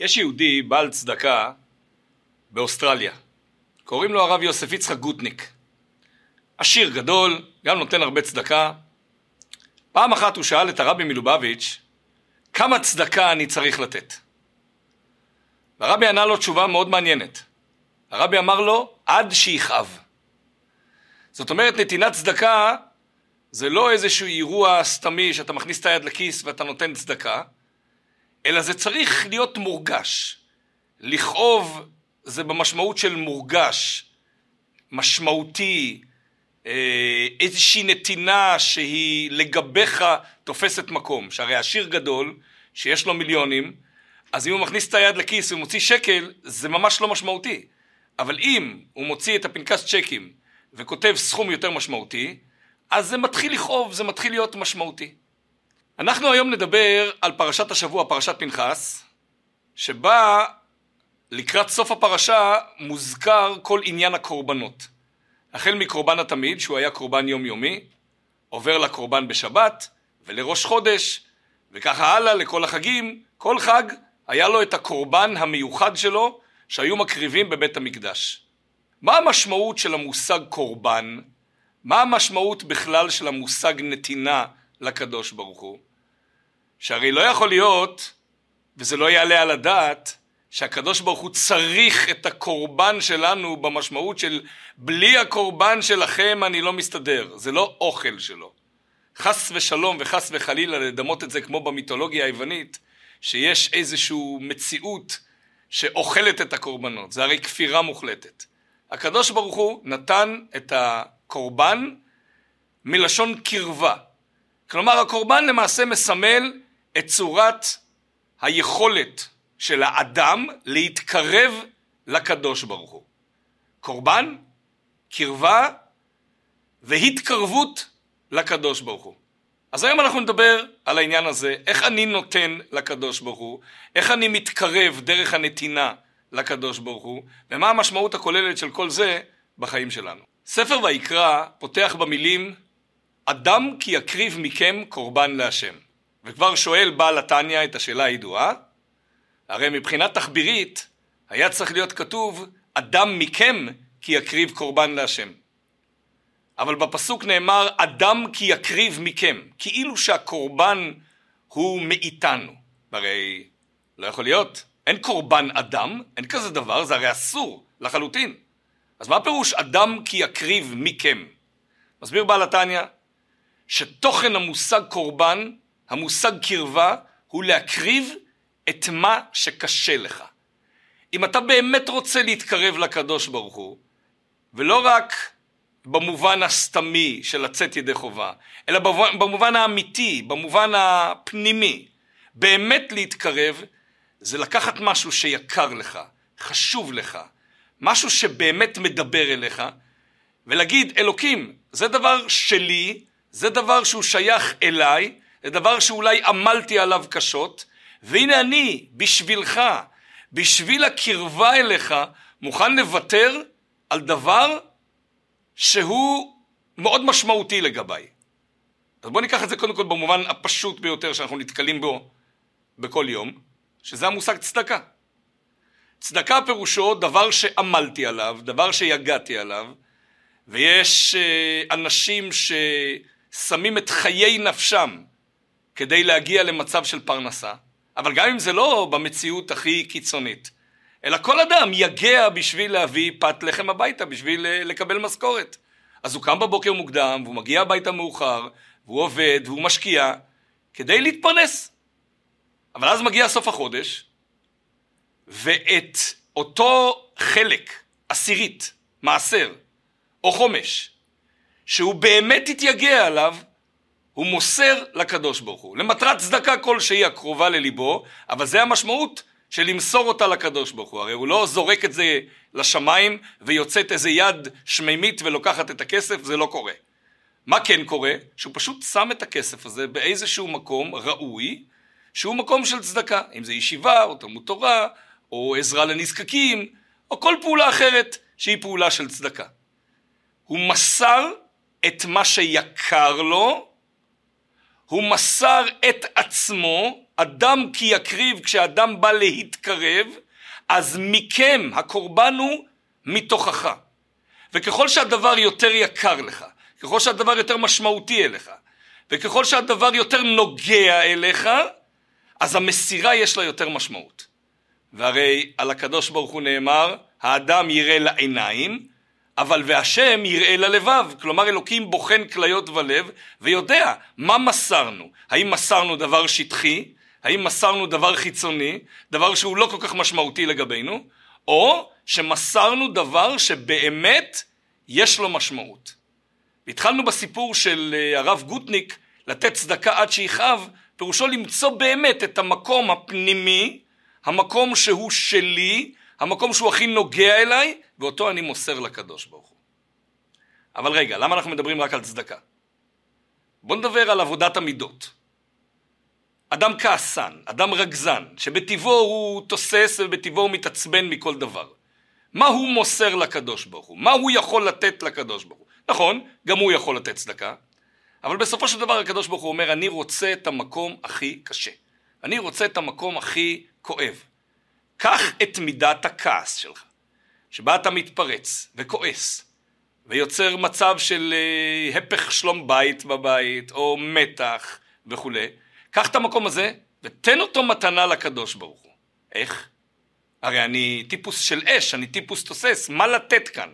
יש יהודי בעל צדקה באוסטרליה, קוראים לו הרב יוסף יצחק גוטניק. עשיר גדול, גם נותן הרבה צדקה. פעם אחת הוא שאל את הרבי מלובביץ', כמה צדקה אני צריך לתת? והרבי ענה לו תשובה מאוד מעניינת. הרבי אמר לו, עד שיכאב. זאת אומרת, נתינת צדקה זה לא איזשהו אירוע סתמי שאתה מכניס את היד לכיס ואתה נותן צדקה, אלא זה צריך להיות מורגש. לכאוב זה במשמעות של מורגש, משמעותי, אה, איזושהי נתינה שהיא לגביך תופסת מקום. שהרי עשיר גדול, שיש לו מיליונים, אז אם הוא מכניס את היד לכיס ומוציא שקל, זה ממש לא משמעותי. אבל אם הוא מוציא את הפנקס צ'קים וכותב סכום יותר משמעותי, אז זה מתחיל לכאוב, זה מתחיל להיות משמעותי. אנחנו היום נדבר על פרשת השבוע, פרשת פנחס, שבה לקראת סוף הפרשה מוזכר כל עניין הקורבנות. החל מקורבן התמיד, שהוא היה קורבן יומיומי, עובר לקורבן בשבת ולראש חודש, וככה הלאה לכל החגים. כל חג היה לו את הקורבן המיוחד שלו שהיו מקריבים בבית המקדש. מה המשמעות של המושג קורבן? מה המשמעות בכלל של המושג נתינה לקדוש ברוך הוא? שהרי לא יכול להיות, וזה לא יעלה על הדעת, שהקדוש ברוך הוא צריך את הקורבן שלנו במשמעות של בלי הקורבן שלכם אני לא מסתדר, זה לא אוכל שלו. חס ושלום וחס וחלילה לדמות את זה כמו במיתולוגיה היוונית, שיש איזושהי מציאות שאוכלת את הקורבנות, זה הרי כפירה מוחלטת. הקדוש ברוך הוא נתן את הקורבן מלשון קרבה. כלומר הקורבן למעשה מסמל את צורת היכולת של האדם להתקרב לקדוש ברוך הוא. קורבן, קרבה והתקרבות לקדוש ברוך הוא. אז היום אנחנו נדבר על העניין הזה, איך אני נותן לקדוש ברוך הוא, איך אני מתקרב דרך הנתינה לקדוש ברוך הוא, ומה המשמעות הכוללת של כל זה בחיים שלנו. ספר ויקרא פותח במילים אדם כי יקריב מכם קורבן להשם. וכבר שואל בעל התניא את השאלה הידועה, הרי מבחינה תחבירית היה צריך להיות כתוב אדם מכם כי יקריב קורבן להשם. אבל בפסוק נאמר אדם כי יקריב מכם, כאילו שהקורבן הוא מאיתנו. והרי לא יכול להיות, אין קורבן אדם, אין כזה דבר, זה הרי אסור לחלוטין. אז מה הפירוש אדם כי יקריב מכם? מסביר בעל התניא שתוכן המושג קורבן, המושג קרבה, הוא להקריב את מה שקשה לך. אם אתה באמת רוצה להתקרב לקדוש ברוך הוא, ולא רק במובן הסתמי של לצאת ידי חובה, אלא במובן האמיתי, במובן הפנימי, באמת להתקרב זה לקחת משהו שיקר לך, חשוב לך, משהו שבאמת מדבר אליך, ולהגיד, אלוקים, זה דבר שלי, זה דבר שהוא שייך אליי, זה דבר שאולי עמלתי עליו קשות, והנה אני, בשבילך, בשביל הקרבה אליך, מוכן לוותר על דבר שהוא מאוד משמעותי לגביי. אז בואו ניקח את זה קודם כל במובן הפשוט ביותר שאנחנו נתקלים בו בכל יום, שזה המושג צדקה. צדקה פירושו דבר שעמלתי עליו, דבר שיגעתי עליו, ויש אה, אנשים ששמים את חיי נפשם כדי להגיע למצב של פרנסה, אבל גם אם זה לא במציאות הכי קיצונית, אלא כל אדם יגע בשביל להביא פת לחם הביתה, בשביל אה, לקבל משכורת. אז הוא קם בבוקר מוקדם, והוא מגיע הביתה מאוחר, והוא עובד, והוא משקיע, כדי להתפרנס. אבל אז מגיע סוף החודש, ואת אותו חלק, עשירית, מעשר, או חומש, שהוא באמת התייגע עליו, הוא מוסר לקדוש ברוך הוא, למטרת צדקה כלשהי הקרובה לליבו, אבל זה המשמעות של למסור אותה לקדוש ברוך הוא. הרי הוא לא זורק את זה לשמיים ויוצאת איזה יד שמימית ולוקחת את הכסף, זה לא קורה. מה כן קורה? שהוא פשוט שם את הכסף הזה באיזשהו מקום ראוי, שהוא מקום של צדקה, אם זה ישיבה או תלמוד תורה או עזרה לנזקקים או כל פעולה אחרת שהיא פעולה של צדקה. הוא מסר את מה שיקר לו, הוא מסר את עצמו אדם כי יקריב כשאדם בא להתקרב, אז מכם הקורבן הוא מתוכך. וככל שהדבר יותר יקר לך, ככל שהדבר יותר משמעותי אליך, וככל שהדבר יותר נוגע אליך, אז המסירה יש לה יותר משמעות. והרי על הקדוש ברוך הוא נאמר, האדם יראה לעיניים, אבל והשם יראה ללבב. כלומר אלוקים בוחן כליות ולב ויודע מה מסרנו. האם מסרנו דבר שטחי? האם מסרנו דבר חיצוני? דבר שהוא לא כל כך משמעותי לגבינו? או שמסרנו דבר שבאמת יש לו משמעות. התחלנו בסיפור של אה, הרב גוטניק לתת צדקה עד שיכאב, פירושו למצוא באמת את המקום הפנימי, המקום שהוא שלי, המקום שהוא הכי נוגע אליי, ואותו אני מוסר לקדוש ברוך הוא. אבל רגע, למה אנחנו מדברים רק על צדקה? בואו נדבר על עבודת המידות. אדם כעסן, אדם רגזן, שבטבעו הוא תוסס ובטבעו הוא מתעצבן מכל דבר. מה הוא מוסר לקדוש ברוך הוא? מה הוא יכול לתת לקדוש ברוך הוא? נכון, גם הוא יכול לתת צדקה, אבל בסופו של דבר הקדוש ברוך הוא אומר, אני רוצה את המקום הכי קשה. אני רוצה את המקום הכי כואב. קח את מידת הכעס שלך, שבה אתה מתפרץ וכועס, ויוצר מצב של אה, הפך שלום בית בבית, או מתח וכולי. קח את המקום הזה ותן אותו מתנה לקדוש ברוך הוא. איך? הרי אני טיפוס של אש, אני טיפוס תוסס, מה לתת כאן?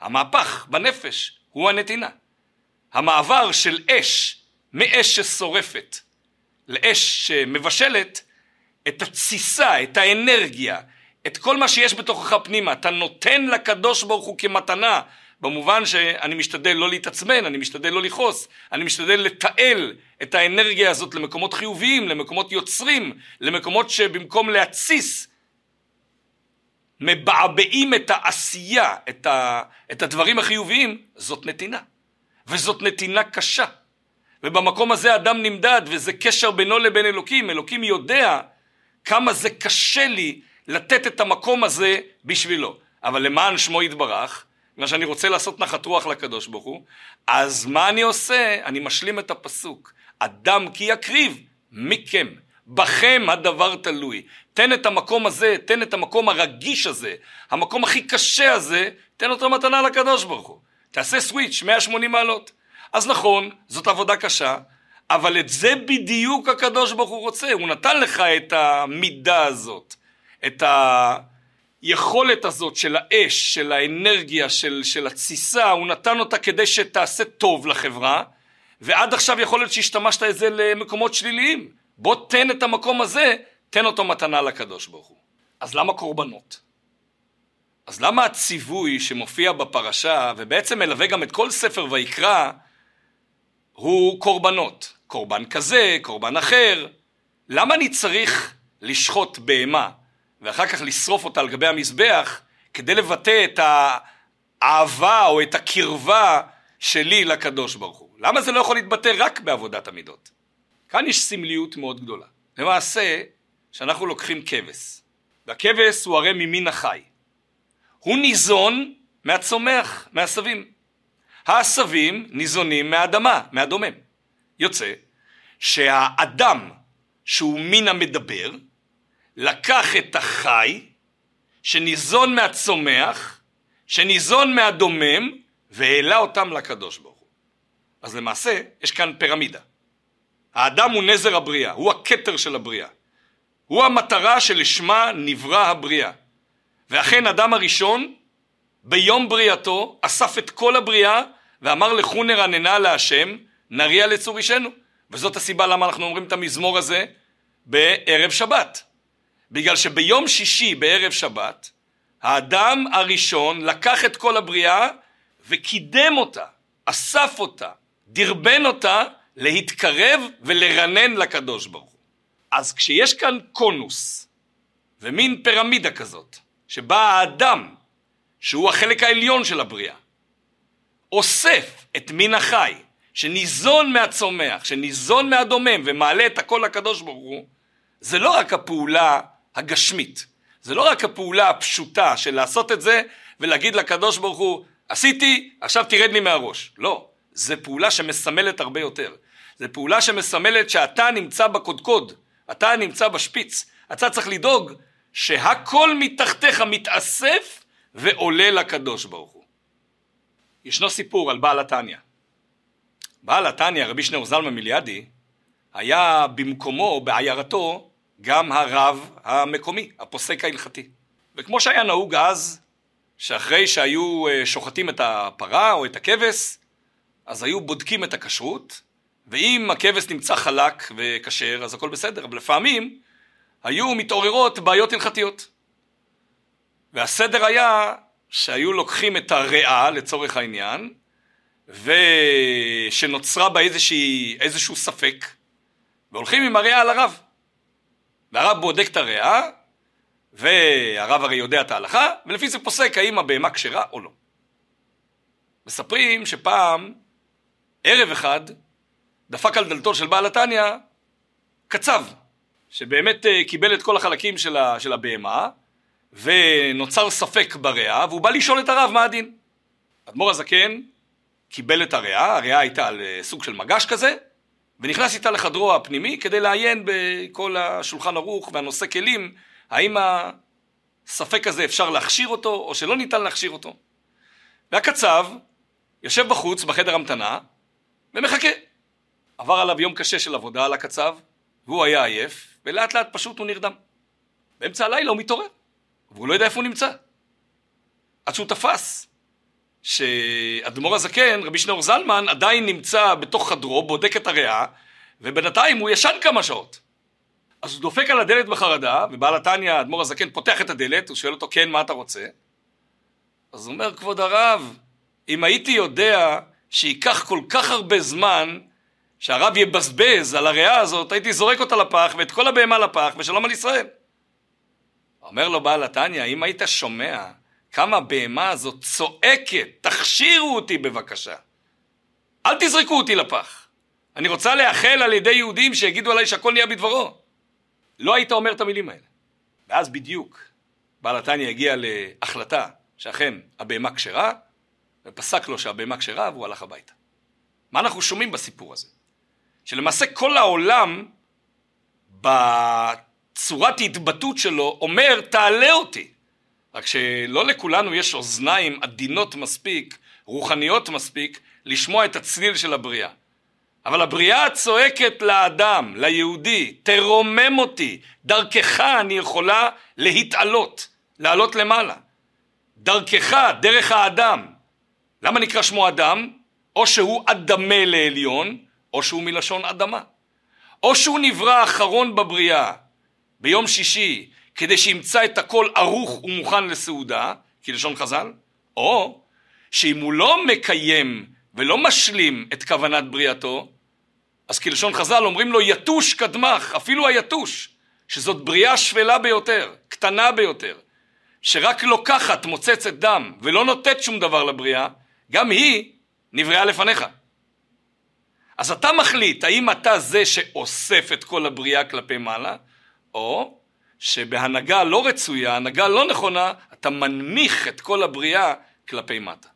המהפך בנפש הוא הנתינה. המעבר של אש מאש ששורפת לאש שמבשלת את התסיסה, את האנרגיה, את כל מה שיש בתוכך פנימה, אתה נותן לקדוש ברוך הוא כמתנה, במובן שאני משתדל לא להתעצבן, אני משתדל לא לכעוס, אני משתדל לתעל את האנרגיה הזאת למקומות חיוביים, למקומות יוצרים, למקומות שבמקום להתסיס, מבעבעים את העשייה, את, ה, את הדברים החיוביים, זאת נתינה. וזאת נתינה קשה. ובמקום הזה אדם נמדד, וזה קשר בינו לבין אלוקים. אלוקים יודע כמה זה קשה לי לתת את המקום הזה בשבילו. אבל למען שמו יתברך, מה שאני רוצה לעשות נחת רוח לקדוש ברוך הוא, אז מה אני עושה? אני משלים את הפסוק. אדם כי יקריב מכם. בכם הדבר תלוי. תן את המקום הזה, תן את המקום הרגיש הזה, המקום הכי קשה הזה, תן אותו מתנה לקדוש ברוך הוא. תעשה סוויץ' 180 מעלות. אז נכון, זאת עבודה קשה, אבל את זה בדיוק הקדוש ברוך הוא רוצה, הוא נתן לך את המידה הזאת, את היכולת הזאת של האש, של האנרגיה, של, של התסיסה, הוא נתן אותה כדי שתעשה טוב לחברה, ועד עכשיו יכול להיות שהשתמשת את זה למקומות שליליים. בוא תן את המקום הזה, תן אותו מתנה לקדוש ברוך הוא. אז למה קורבנות? אז למה הציווי שמופיע בפרשה, ובעצם מלווה גם את כל ספר ויקרא, הוא קורבנות? קורבן כזה, קורבן אחר. למה אני צריך לשחוט בהמה ואחר כך לשרוף אותה על גבי המזבח כדי לבטא את האהבה או את הקרבה שלי לקדוש ברוך הוא? למה זה לא יכול להתבטא רק בעבודת המידות? כאן יש סמליות מאוד גדולה. למעשה, שאנחנו לוקחים כבש, והכבש הוא הרי ממין החי. הוא ניזון מהצומח, מהעשבים. העשבים ניזונים מהאדמה, מהדומם. יוצא שהאדם שהוא מין המדבר, לקח את החי, שניזון מהצומח, שניזון מהדומם, והעלה אותם לקדוש ברוך הוא. אז למעשה, יש כאן פירמידה. האדם הוא נזר הבריאה, הוא הכתר של הבריאה. הוא המטרה שלשמה נברא הבריאה. ואכן אדם הראשון ביום בריאתו אסף את כל הבריאה ואמר לכו נרננה להשם נריע לצור אישנו וזאת הסיבה למה אנחנו אומרים את המזמור הזה בערב שבת בגלל שביום שישי בערב שבת האדם הראשון לקח את כל הבריאה וקידם אותה, אסף אותה, דרבן אותה להתקרב ולרנן לקדוש ברוך הוא. אז כשיש כאן קונוס ומין פירמידה כזאת שבה האדם, שהוא החלק העליון של הבריאה, אוסף את מין החי, שניזון מהצומח, שניזון מהדומם ומעלה את הכל לקדוש ברוך הוא, זה לא רק הפעולה הגשמית, זה לא רק הפעולה הפשוטה של לעשות את זה ולהגיד לקדוש ברוך הוא, עשיתי, עכשיו תרד לי מהראש. לא, זה פעולה שמסמלת הרבה יותר. זה פעולה שמסמלת שאתה נמצא בקודקוד, אתה נמצא בשפיץ. אתה צריך לדאוג שהכל מתחתיך מתאסף ועולה לקדוש ברוך הוא. ישנו סיפור על בעל התניא. בעל התניא, רבי שניאור זלמן מיליאדי, היה במקומו, בעיירתו, גם הרב המקומי, הפוסק ההלכתי. וכמו שהיה נהוג אז, שאחרי שהיו אה, שוחטים את הפרה או את הכבש, אז היו בודקים את הכשרות, ואם הכבש נמצא חלק וכשר, אז הכל בסדר, אבל לפעמים היו מתעוררות בעיות הלכתיות. והסדר היה שהיו לוקחים את הריאה לצורך העניין, ושנוצרה בה איזשהו ספק, והולכים עם הריאה על הרב. והרב בודק את הריאה, והרב הרי יודע את ההלכה, ולפי זה פוסק האם הבהמה כשרה או לא. מספרים שפעם, ערב אחד, דפק על דלתו של בעל התניא קצב, שבאמת אה, קיבל את כל החלקים של הבהמה, ונוצר ספק בריאה, והוא בא לשאול את הרב מה הדין. אדמו"ר הזקן קיבל את הריאה, הריאה הייתה על אה, סוג של מגש כזה, ונכנס איתה לחדרו הפנימי כדי לעיין בכל השולחן ערוך והנושא כלים, האם הספק הזה אפשר להכשיר אותו או שלא ניתן להכשיר אותו. והקצב יושב בחוץ בחדר המתנה ומחכה. עבר עליו יום קשה של עבודה על הקצב, והוא היה עייף, ולאט לאט פשוט הוא נרדם. באמצע הלילה הוא מתעורר, והוא לא יודע איפה הוא נמצא. עד שהוא תפס שאדמו"ר הזקן, רבי שניאור זלמן, עדיין נמצא בתוך חדרו, בודק את הריאה, ובינתיים הוא ישן כמה שעות. אז הוא דופק על הדלת בחרדה, ובעל התניא, אדמו"ר הזקן, פותח את הדלת, הוא שואל אותו, כן, מה אתה רוצה? אז הוא אומר, כבוד הרב, אם הייתי יודע שייקח כל כך הרבה זמן שהרב יבזבז על הריאה הזאת, הייתי זורק אותה לפח, ואת כל הבהמה לפח, ושלום על ישראל. אומר לו בעל התניא, אם היית שומע כמה הבהמה הזאת צועקת, תכשירו אותי בבקשה. אל תזרקו אותי לפח. אני רוצה לאחל על ידי יהודים שיגידו עליי שהכל נהיה בדברו. לא היית אומר את המילים האלה. ואז בדיוק בעל התניא הגיע להחלטה שאכן הבהמה כשרה, ופסק לו שהבהמה כשרה והוא הלך הביתה. מה אנחנו שומעים בסיפור הזה? שלמעשה כל העולם בצורת ההתבטאות שלו אומר תעלה אותי. רק שלא לכולנו יש אוזניים עדינות מספיק, רוחניות מספיק, לשמוע את הצליל של הבריאה. אבל הבריאה צועקת לאדם, ליהודי, תרומם אותי, דרכך אני יכולה להתעלות, לעלות למעלה. דרכך, דרך האדם. למה נקרא שמו אדם? או שהוא אדמה לעליון, או שהוא מלשון אדמה. או שהוא נברא אחרון בבריאה, ביום שישי, כדי שימצא את הכל ערוך ומוכן לסעודה, כלשון חז"ל, או שאם הוא לא מקיים ולא משלים את כוונת בריאתו, אז כלשון חז"ל אומרים לו יתוש קדמך, אפילו היתוש, שזאת בריאה שפלה ביותר, קטנה ביותר, שרק לוקחת מוצצת דם ולא נותנת שום דבר לבריאה, גם היא נבראה לפניך. אז אתה מחליט האם אתה זה שאוסף את כל הבריאה כלפי מעלה, או שבהנהגה לא רצויה, הנהגה לא נכונה, אתה מנמיך את כל הבריאה כלפי מטה.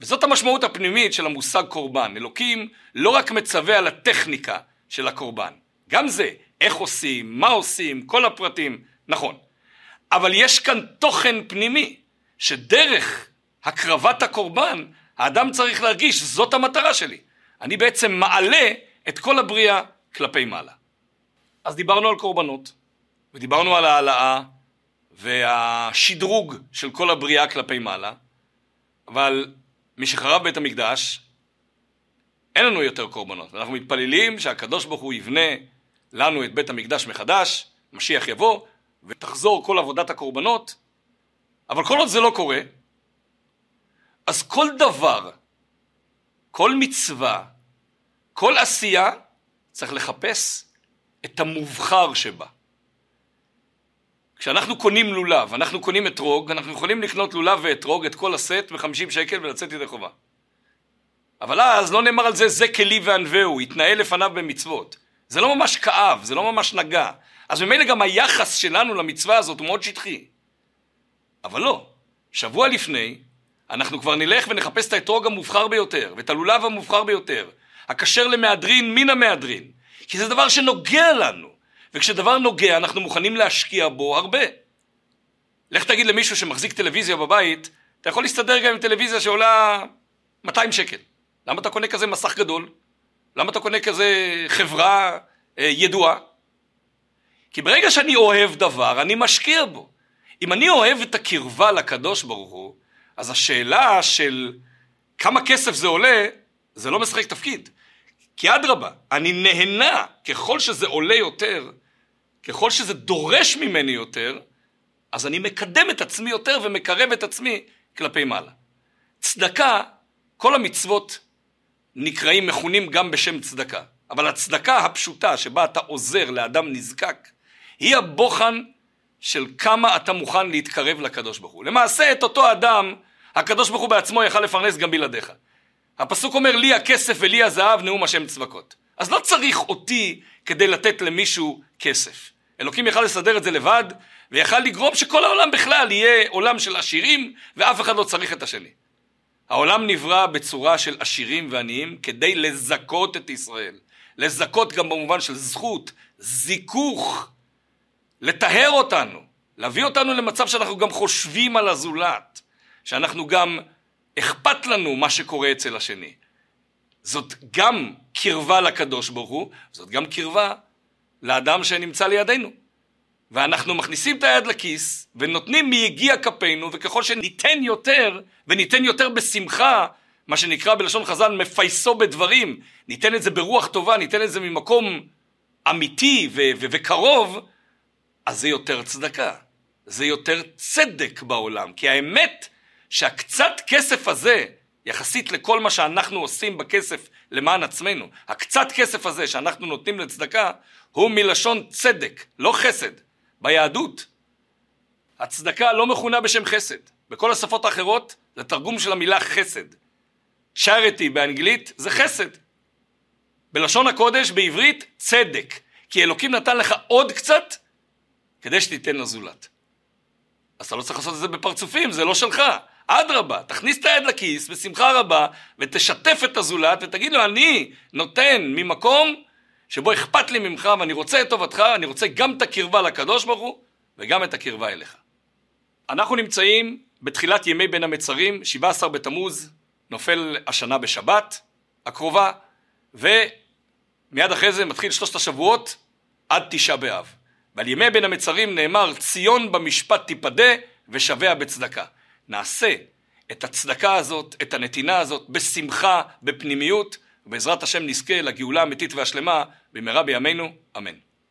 וזאת המשמעות הפנימית של המושג קורבן. אלוקים לא רק מצווה על הטכניקה של הקורבן, גם זה, איך עושים, מה עושים, כל הפרטים, נכון. אבל יש כאן תוכן פנימי, שדרך הקרבת הקורבן, האדם צריך להרגיש, זאת המטרה שלי. אני בעצם מעלה את כל הבריאה כלפי מעלה. אז דיברנו על קורבנות. ודיברנו על העלאה והשדרוג של כל הבריאה כלפי מעלה, אבל משחרב בית המקדש אין לנו יותר קורבנות. אנחנו מתפללים שהקדוש ברוך הוא יבנה לנו את בית המקדש מחדש, משיח יבוא ותחזור כל עבודת הקורבנות, אבל כל עוד זה לא קורה, אז כל דבר, כל מצווה, כל עשייה, צריך לחפש את המובחר שבה. כשאנחנו קונים לולב, אנחנו קונים אתרוג, אנחנו יכולים לקנות לולב ואתרוג, את כל הסט ב-50 שקל ולצאת ידי חובה. אבל אז לא נאמר על זה, זה כלי וענווהו, התנהל לפניו במצוות. זה לא ממש כאב, זה לא ממש נגע. אז ממילא גם היחס שלנו למצווה הזאת הוא מאוד שטחי. אבל לא, שבוע לפני, אנחנו כבר נלך ונחפש את האתרוג המובחר ביותר, ואת הלולב המובחר ביותר, הכשר למהדרין מן המהדרין, כי זה דבר שנוגע לנו. וכשדבר נוגע אנחנו מוכנים להשקיע בו הרבה. לך תגיד למישהו שמחזיק טלוויזיה בבית, אתה יכול להסתדר גם עם טלוויזיה שעולה 200 שקל. למה אתה קונה כזה מסך גדול? למה אתה קונה כזה חברה אה, ידועה? כי ברגע שאני אוהב דבר, אני משקיע בו. אם אני אוהב את הקרבה לקדוש ברוך הוא, אז השאלה של כמה כסף זה עולה, זה לא משחק תפקיד. כי אדרבה, אני נהנה ככל שזה עולה יותר, ככל שזה דורש ממני יותר, אז אני מקדם את עצמי יותר ומקרב את עצמי כלפי מעלה. צדקה, כל המצוות נקראים, מכונים גם בשם צדקה. אבל הצדקה הפשוטה שבה אתה עוזר לאדם נזקק, היא הבוחן של כמה אתה מוכן להתקרב לקדוש ברוך הוא. למעשה את אותו אדם, הקדוש ברוך הוא בעצמו יכל לפרנס גם בלעדיך. הפסוק אומר לי הכסף ולי הזהב נאום השם צבקות. אז לא צריך אותי כדי לתת למישהו כסף. אלוקים יכל לסדר את זה לבד, ויכל לגרום שכל העולם בכלל יהיה עולם של עשירים, ואף אחד לא צריך את השני. העולם נברא בצורה של עשירים ועניים כדי לזכות את ישראל. לזכות גם במובן של זכות, זיכוך, לטהר אותנו, להביא אותנו למצב שאנחנו גם חושבים על הזולת, שאנחנו גם אכפת לנו מה שקורה אצל השני. זאת גם קרבה לקדוש ברוך הוא, זאת גם קרבה לאדם שנמצא לידינו. ואנחנו מכניסים את היד לכיס ונותנים מיגיע כפינו וככל שניתן יותר וניתן יותר בשמחה מה שנקרא בלשון חז"ל מפייסו בדברים ניתן את זה ברוח טובה ניתן את זה ממקום אמיתי ו- ו- וקרוב אז זה יותר צדקה זה יותר צדק בעולם כי האמת שהקצת כסף הזה יחסית לכל מה שאנחנו עושים בכסף למען עצמנו הקצת כסף הזה שאנחנו נותנים לצדקה הוא מלשון צדק לא חסד ביהדות הצדקה לא מכונה בשם חסד. בכל השפות האחרות זה תרגום של המילה חסד. charity באנגלית זה חסד. בלשון הקודש בעברית צדק. כי אלוקים נתן לך עוד קצת כדי שתיתן לזולת. אז אתה לא צריך לעשות את זה בפרצופים, זה לא שלך. אדרבה, תכניס את היד לכיס בשמחה רבה ותשתף את הזולת ותגיד לו אני נותן ממקום שבו אכפת לי ממך ואני רוצה את טובתך, אני רוצה גם את הקרבה לקדוש ברוך הוא וגם את הקרבה אליך. אנחנו נמצאים בתחילת ימי בין המצרים, 17 בתמוז, נופל השנה בשבת הקרובה, ומיד אחרי זה מתחיל שלושת השבועות עד תשעה באב. ועל ימי בין המצרים נאמר ציון במשפט תיפדה ושביה בצדקה. נעשה את הצדקה הזאת, את הנתינה הזאת, בשמחה, בפנימיות, ובעזרת השם נזכה לגאולה האמיתית והשלמה במהרה בימינו, אמן.